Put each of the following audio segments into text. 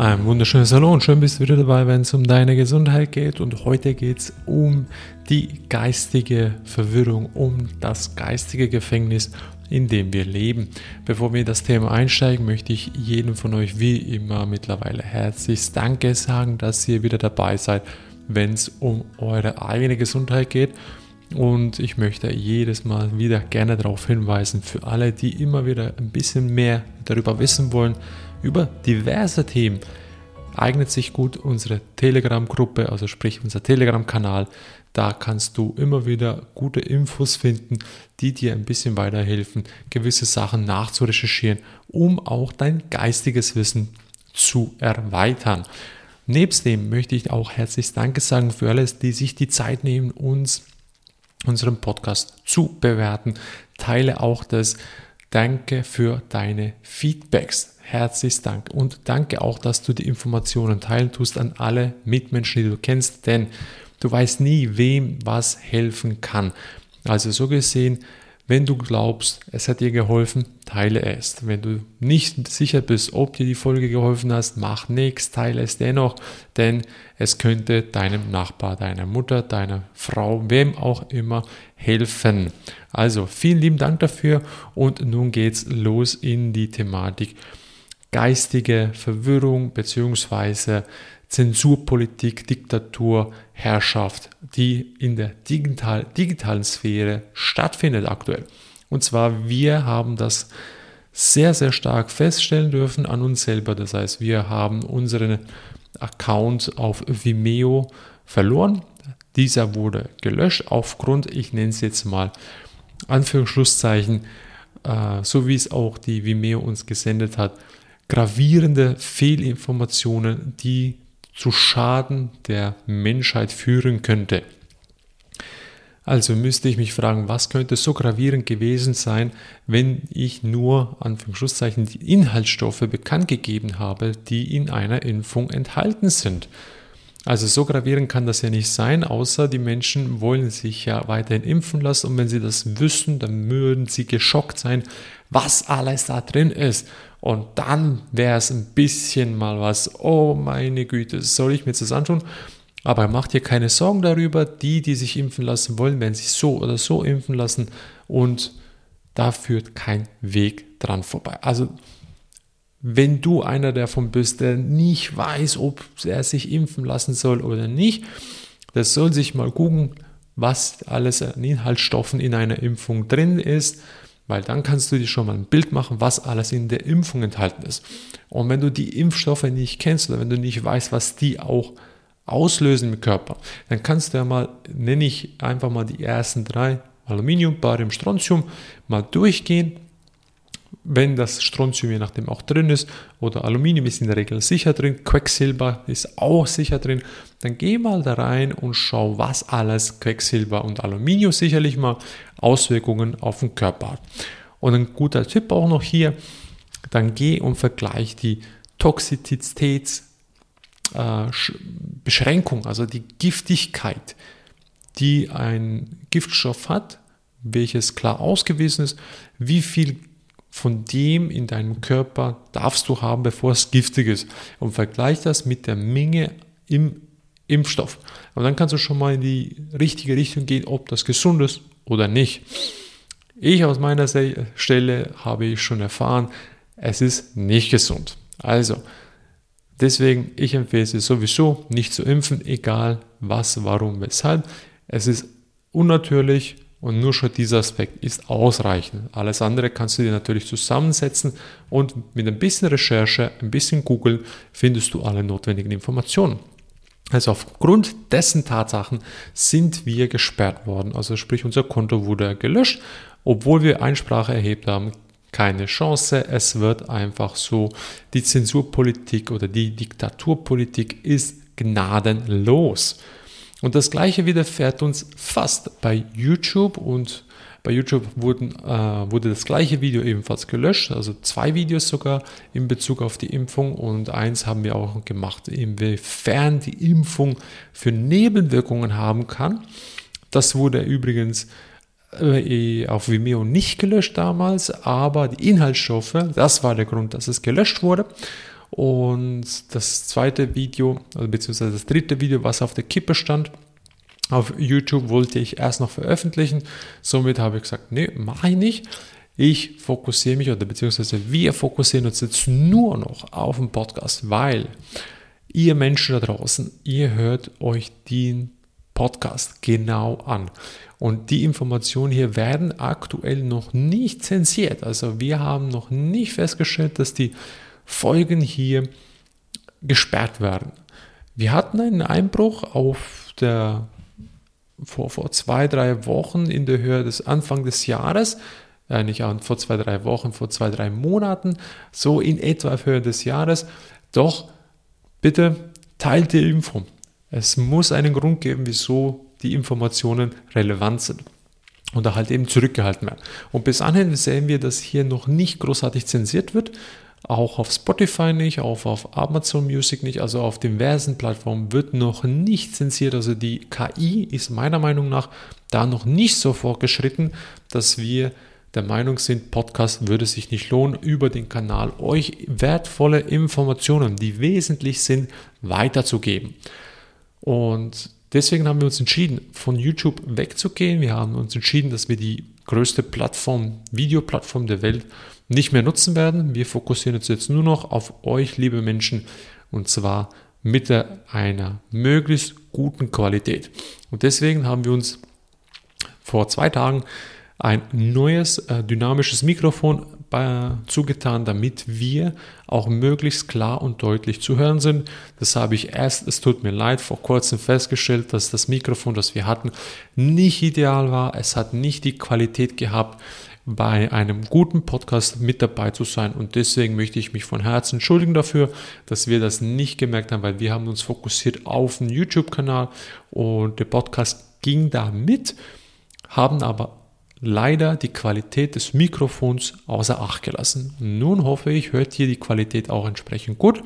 Ein wunderschönes Hallo und schön bist du wieder dabei, wenn es um deine Gesundheit geht. Und heute geht es um die geistige Verwirrung, um das geistige Gefängnis, in dem wir leben. Bevor wir in das Thema einsteigen, möchte ich jedem von euch wie immer mittlerweile herzlich Danke sagen, dass ihr wieder dabei seid, wenn es um eure eigene Gesundheit geht. Und ich möchte jedes Mal wieder gerne darauf hinweisen, für alle, die immer wieder ein bisschen mehr darüber wissen wollen, über diverse Themen eignet sich gut unsere Telegram-Gruppe, also sprich unser Telegram-Kanal. Da kannst du immer wieder gute Infos finden, die dir ein bisschen weiterhelfen, gewisse Sachen nachzurecherchieren, um auch dein geistiges Wissen zu erweitern. Nebst dem möchte ich auch herzlich Danke sagen für alles, die sich die Zeit nehmen, uns unseren Podcast zu bewerten. Teile auch das Danke für deine Feedbacks. Herzlichst Dank. Und danke auch, dass du die Informationen teilen tust an alle Mitmenschen, die du kennst, denn du weißt nie, wem was helfen kann. Also so gesehen, wenn du glaubst, es hat dir geholfen, teile es. Wenn du nicht sicher bist, ob dir die Folge geholfen hat, mach nichts, teile es dennoch, denn es könnte deinem Nachbar, deiner Mutter, deiner Frau, wem auch immer helfen. Also vielen lieben Dank dafür und nun geht's los in die Thematik geistige Verwirrung bzw. Zensurpolitik, Diktatur, Herrschaft, die in der digital, digitalen Sphäre stattfindet aktuell. Und zwar, wir haben das sehr, sehr stark feststellen dürfen an uns selber. Das heißt, wir haben unseren Account auf Vimeo verloren. Dieser wurde gelöscht aufgrund, ich nenne es jetzt mal Anführungsschlusszeichen, äh, so wie es auch die Vimeo uns gesendet hat, gravierende Fehlinformationen, die zu Schaden der Menschheit führen könnte. Also müsste ich mich fragen, was könnte so gravierend gewesen sein, wenn ich nur Anführungszeichen die Inhaltsstoffe bekannt gegeben habe, die in einer Impfung enthalten sind. Also so gravierend kann das ja nicht sein, außer die Menschen wollen sich ja weiterhin impfen lassen und wenn sie das wüssten, dann würden sie geschockt sein, was alles da drin ist. Und dann wäre es ein bisschen mal was, oh meine Güte, soll ich mir das anschauen? Aber macht dir keine Sorgen darüber, die, die sich impfen lassen wollen, werden sich so oder so impfen lassen und da führt kein Weg dran vorbei. Also wenn du einer davon bist, der nicht weiß, ob er sich impfen lassen soll oder nicht, der soll sich mal gucken, was alles an Inhaltsstoffen in einer Impfung drin ist, weil dann kannst du dir schon mal ein Bild machen, was alles in der Impfung enthalten ist. Und wenn du die Impfstoffe nicht kennst oder wenn du nicht weißt, was die auch auslösen im Körper, dann kannst du ja mal, nenne ich einfach mal die ersten drei, Aluminium, Barium, Strontium, mal durchgehen wenn das Strontium je nachdem auch drin ist oder Aluminium ist in der Regel sicher drin, Quecksilber ist auch sicher drin, dann geh mal da rein und schau, was alles Quecksilber und Aluminium sicherlich mal Auswirkungen auf den Körper hat. Und ein guter Tipp auch noch hier, dann geh und vergleich die Toxizitätsbeschränkung, äh, also die Giftigkeit, die ein Giftstoff hat, welches klar ausgewiesen ist, wie viel von dem in deinem Körper darfst du haben, bevor es giftig ist. Und vergleich das mit der Menge im Impfstoff. Und dann kannst du schon mal in die richtige Richtung gehen, ob das gesund ist oder nicht. Ich aus meiner Stelle habe ich schon erfahren, es ist nicht gesund. Also, deswegen, ich empfehle es sowieso nicht zu impfen, egal was, warum, weshalb. Es ist unnatürlich, und nur schon dieser Aspekt ist ausreichend. Alles andere kannst du dir natürlich zusammensetzen und mit ein bisschen Recherche, ein bisschen Google findest du alle notwendigen Informationen. Also aufgrund dessen Tatsachen sind wir gesperrt worden. Also sprich, unser Konto wurde gelöscht, obwohl wir Einsprache erhebt haben. Keine Chance. Es wird einfach so. Die Zensurpolitik oder die Diktaturpolitik ist gnadenlos. Und das gleiche widerfährt uns fast bei YouTube und bei YouTube wurden, äh, wurde das gleiche Video ebenfalls gelöscht, also zwei Videos sogar in Bezug auf die Impfung und eins haben wir auch gemacht, inwiefern die Impfung für Nebenwirkungen haben kann. Das wurde übrigens äh, auf Vimeo nicht gelöscht damals, aber die Inhaltsstoffe, das war der Grund, dass es gelöscht wurde. Und das zweite Video, also beziehungsweise das dritte Video, was auf der Kippe stand, auf YouTube wollte ich erst noch veröffentlichen. Somit habe ich gesagt, nee, mache ich nicht. Ich fokussiere mich oder beziehungsweise wir fokussieren uns jetzt nur noch auf den Podcast, weil ihr Menschen da draußen, ihr hört euch den Podcast genau an. Und die Informationen hier werden aktuell noch nicht zensiert. Also wir haben noch nicht festgestellt, dass die Folgen hier gesperrt werden. Wir hatten einen Einbruch auf der vor, vor zwei, drei Wochen in der Höhe des Anfang des Jahres, äh, nicht vor zwei, drei Wochen, vor zwei, drei Monaten, so in etwa auf Höhe des Jahres. Doch bitte teilt die Info. Es muss einen Grund geben, wieso die Informationen relevant sind und da halt eben zurückgehalten werden. Und bis anhin sehen wir, dass hier noch nicht großartig zensiert wird, auch auf Spotify nicht, auch auf Amazon Music nicht, also auf diversen Plattformen wird noch nicht zensiert. Also die KI ist meiner Meinung nach da noch nicht so fortgeschritten, dass wir der Meinung sind, Podcast würde sich nicht lohnen, über den Kanal euch wertvolle Informationen, die wesentlich sind, weiterzugeben. Und deswegen haben wir uns entschieden, von YouTube wegzugehen. Wir haben uns entschieden, dass wir die größte Plattform, Videoplattform der Welt nicht mehr nutzen werden. Wir fokussieren uns jetzt nur noch auf euch, liebe Menschen, und zwar mit einer möglichst guten Qualität. Und deswegen haben wir uns vor zwei Tagen ein neues äh, dynamisches Mikrofon bei, zugetan, damit wir auch möglichst klar und deutlich zu hören sind. Das habe ich erst, es tut mir leid, vor kurzem festgestellt, dass das Mikrofon, das wir hatten, nicht ideal war. Es hat nicht die Qualität gehabt, bei einem guten Podcast mit dabei zu sein. Und deswegen möchte ich mich von Herzen entschuldigen dafür, dass wir das nicht gemerkt haben, weil wir haben uns fokussiert auf den YouTube-Kanal und der Podcast ging da mit, haben aber leider die Qualität des Mikrofons außer Acht gelassen. Nun hoffe ich, hört hier die Qualität auch entsprechend gut.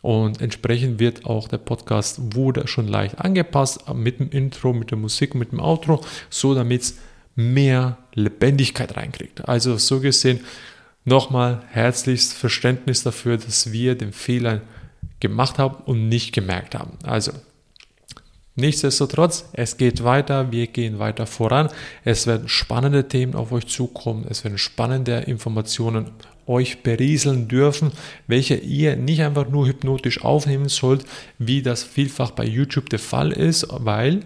Und entsprechend wird auch der Podcast wurde schon leicht angepasst mit dem Intro, mit der Musik, mit dem Outro, so damit es mehr Lebendigkeit reinkriegt. Also so gesehen nochmal herzlichst Verständnis dafür, dass wir den Fehler gemacht haben und nicht gemerkt haben. Also Nichtsdestotrotz, es geht weiter, wir gehen weiter voran. Es werden spannende Themen auf euch zukommen, es werden spannende Informationen euch berieseln dürfen, welche ihr nicht einfach nur hypnotisch aufnehmen sollt, wie das vielfach bei YouTube der Fall ist, weil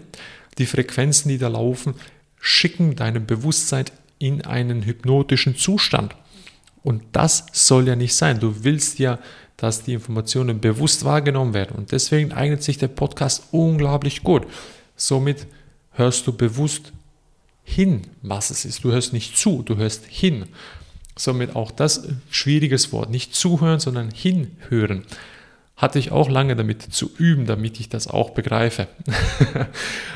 die Frequenzen, die da laufen, schicken deinem Bewusstsein in einen hypnotischen Zustand. Und das soll ja nicht sein. Du willst ja dass die Informationen bewusst wahrgenommen werden. Und deswegen eignet sich der Podcast unglaublich gut. Somit hörst du bewusst hin, was es ist. Du hörst nicht zu, du hörst hin. Somit auch das schwieriges Wort. Nicht zuhören, sondern hinhören. Hatte ich auch lange damit zu üben, damit ich das auch begreife.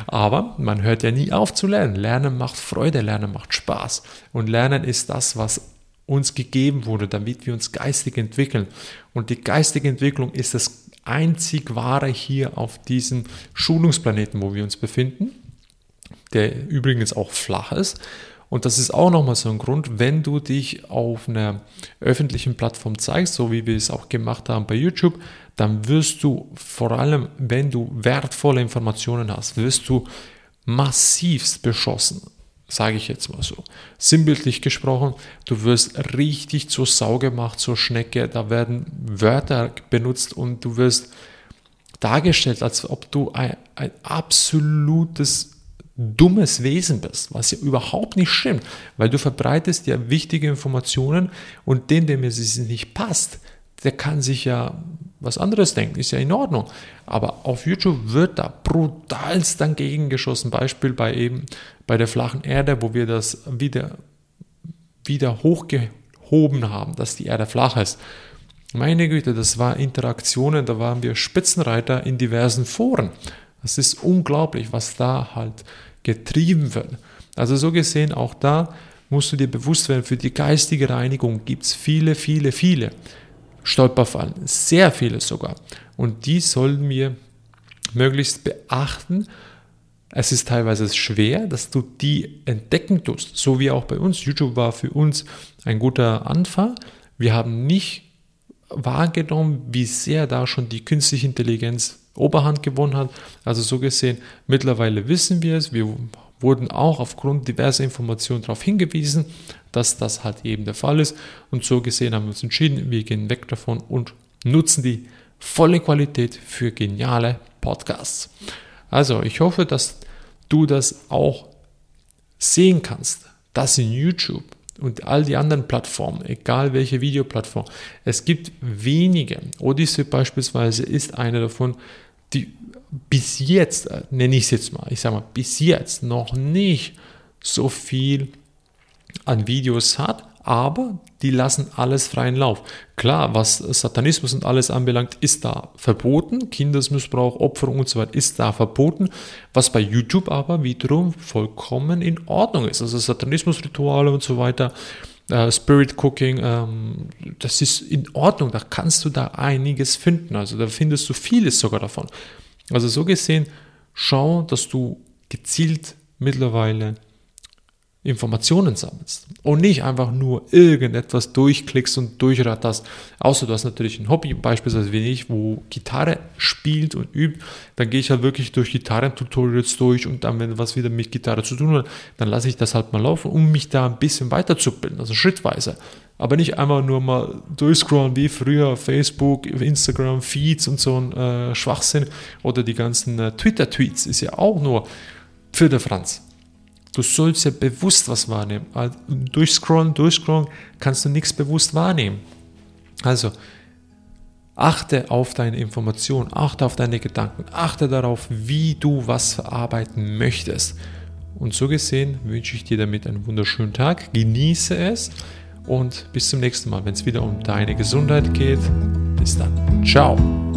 Aber man hört ja nie auf zu lernen. Lernen macht Freude, Lernen macht Spaß. Und Lernen ist das, was uns gegeben wurde, damit wir uns geistig entwickeln. Und die geistige Entwicklung ist das einzig wahre hier auf diesem Schulungsplaneten, wo wir uns befinden, der übrigens auch flach ist. Und das ist auch nochmal so ein Grund, wenn du dich auf einer öffentlichen Plattform zeigst, so wie wir es auch gemacht haben bei YouTube, dann wirst du vor allem, wenn du wertvolle Informationen hast, wirst du massivst beschossen sage ich jetzt mal so. Sinnbildlich gesprochen, du wirst richtig zur Sau gemacht, zur Schnecke, da werden Wörter benutzt und du wirst dargestellt, als ob du ein, ein absolutes dummes Wesen bist, was ja überhaupt nicht stimmt, weil du verbreitest ja wichtige Informationen und den, dem es nicht passt, der kann sich ja was anderes denken, ist ja in Ordnung. Aber auf YouTube wird da brutalst dagegen geschossen. Beispiel bei eben bei der flachen Erde, wo wir das wieder, wieder hochgehoben haben, dass die Erde flach ist. Meine Güte, das war Interaktionen, da waren wir Spitzenreiter in diversen Foren. Das ist unglaublich, was da halt getrieben wird. Also so gesehen, auch da musst du dir bewusst werden, für die geistige Reinigung gibt es viele, viele, viele. Stolperfallen, sehr viele sogar. Und die sollen wir möglichst beachten. Es ist teilweise schwer, dass du die entdecken tust, so wie auch bei uns. YouTube war für uns ein guter Anfang. Wir haben nicht wahrgenommen, wie sehr da schon die künstliche Intelligenz Oberhand gewonnen hat. Also so gesehen, mittlerweile wissen wir es. Wir wurden auch aufgrund diverser Informationen darauf hingewiesen, dass das halt eben der Fall ist. Und so gesehen haben wir uns entschieden, wir gehen weg davon und nutzen die volle Qualität für geniale Podcasts. Also ich hoffe, dass du das auch sehen kannst, dass in YouTube und all die anderen Plattformen, egal welche Videoplattform, es gibt wenige. Odyssey beispielsweise ist eine davon, die bis jetzt, äh, nenne ich es jetzt mal, ich sage mal, bis jetzt noch nicht so viel an Videos hat, aber die lassen alles freien Lauf. Klar, was Satanismus und alles anbelangt, ist da verboten. Kindesmissbrauch, Opferung und so weiter ist da verboten. Was bei YouTube aber wiederum vollkommen in Ordnung ist. Also Satanismusrituale und so weiter, äh, Spirit Cooking, ähm, das ist in Ordnung. Da kannst du da einiges finden. Also da findest du vieles sogar davon. Also so gesehen, schau, dass du gezielt mittlerweile Informationen sammelst und nicht einfach nur irgendetwas durchklickst und durchratterst. Außer du hast natürlich ein Hobby, beispielsweise wie ich, wo Gitarre spielt und übt, dann gehe ich halt wirklich durch Gitarrentutorials durch und dann, wenn was wieder mit Gitarre zu tun hat, dann lasse ich das halt mal laufen, um mich da ein bisschen weiterzubilden, also schrittweise. Aber nicht einfach nur mal durchscrollen wie früher Facebook, Instagram, Feeds und so ein äh, Schwachsinn oder die ganzen äh, Twitter-Tweets ist ja auch nur für der Franz. Du sollst ja bewusst was wahrnehmen. Also durchscrollen, durchscrollen kannst du nichts bewusst wahrnehmen. Also achte auf deine Informationen, achte auf deine Gedanken, achte darauf, wie du was verarbeiten möchtest. Und so gesehen wünsche ich dir damit einen wunderschönen Tag. Genieße es und bis zum nächsten Mal, wenn es wieder um deine Gesundheit geht. Bis dann. Ciao.